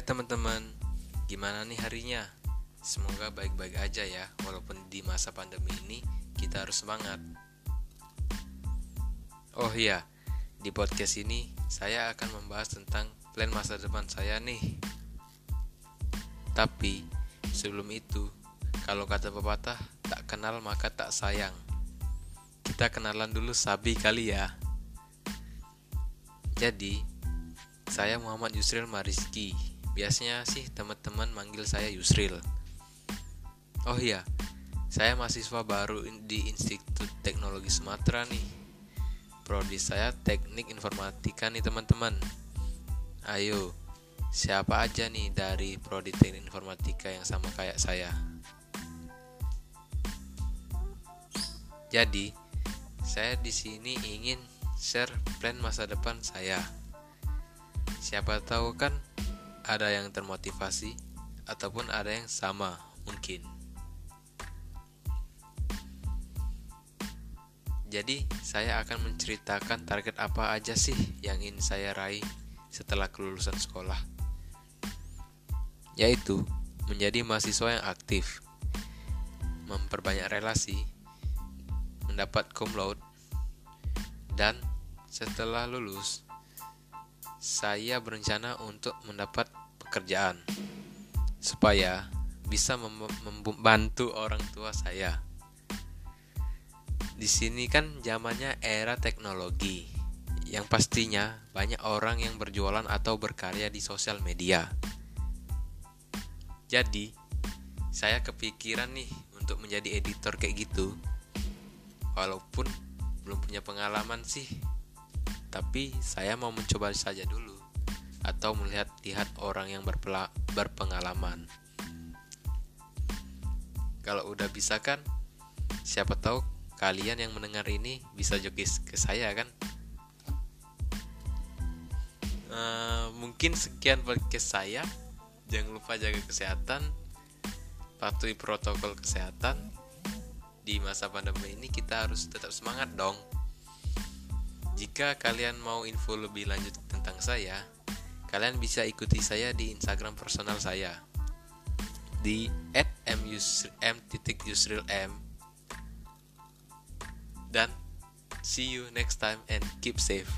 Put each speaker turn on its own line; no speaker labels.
teman-teman, gimana nih harinya? Semoga baik-baik aja ya, walaupun di masa pandemi ini kita harus semangat. Oh iya, di podcast ini saya akan membahas tentang plan masa depan saya nih. Tapi sebelum itu, kalau kata pepatah, tak kenal maka tak sayang. Kita kenalan dulu sabi kali ya. Jadi, saya Muhammad Yusril Mariski Biasanya sih teman-teman manggil saya Yusril. Oh iya, saya mahasiswa baru di Institut Teknologi Sumatera nih. Prodi saya Teknik Informatika nih teman-teman. Ayo, siapa aja nih dari Prodi Teknik Informatika yang sama kayak saya? Jadi, saya di sini ingin share plan masa depan saya. Siapa tahu kan ada yang termotivasi ataupun ada yang sama mungkin. Jadi, saya akan menceritakan target apa aja sih yang ingin saya raih setelah kelulusan sekolah. Yaitu, menjadi mahasiswa yang aktif, memperbanyak relasi, mendapat cum laude, dan setelah lulus, saya berencana untuk mendapat pekerjaan supaya bisa membantu orang tua saya. Di sini kan zamannya era teknologi yang pastinya banyak orang yang berjualan atau berkarya di sosial media. Jadi, saya kepikiran nih untuk menjadi editor kayak gitu. Walaupun belum punya pengalaman sih, tapi saya mau mencoba saja dulu atau melihat-lihat orang yang berpengalaman. Kalau udah bisa kan, siapa tahu kalian yang mendengar ini bisa jokis ke saya kan? Uh, mungkin sekian podcast saya. Jangan lupa jaga kesehatan, patuhi protokol kesehatan. Di masa pandemi ini kita harus tetap semangat dong. Jika kalian mau info lebih lanjut tentang saya, Kalian bisa ikuti saya di Instagram personal saya di @m_yusril_m dan see you next time and keep safe.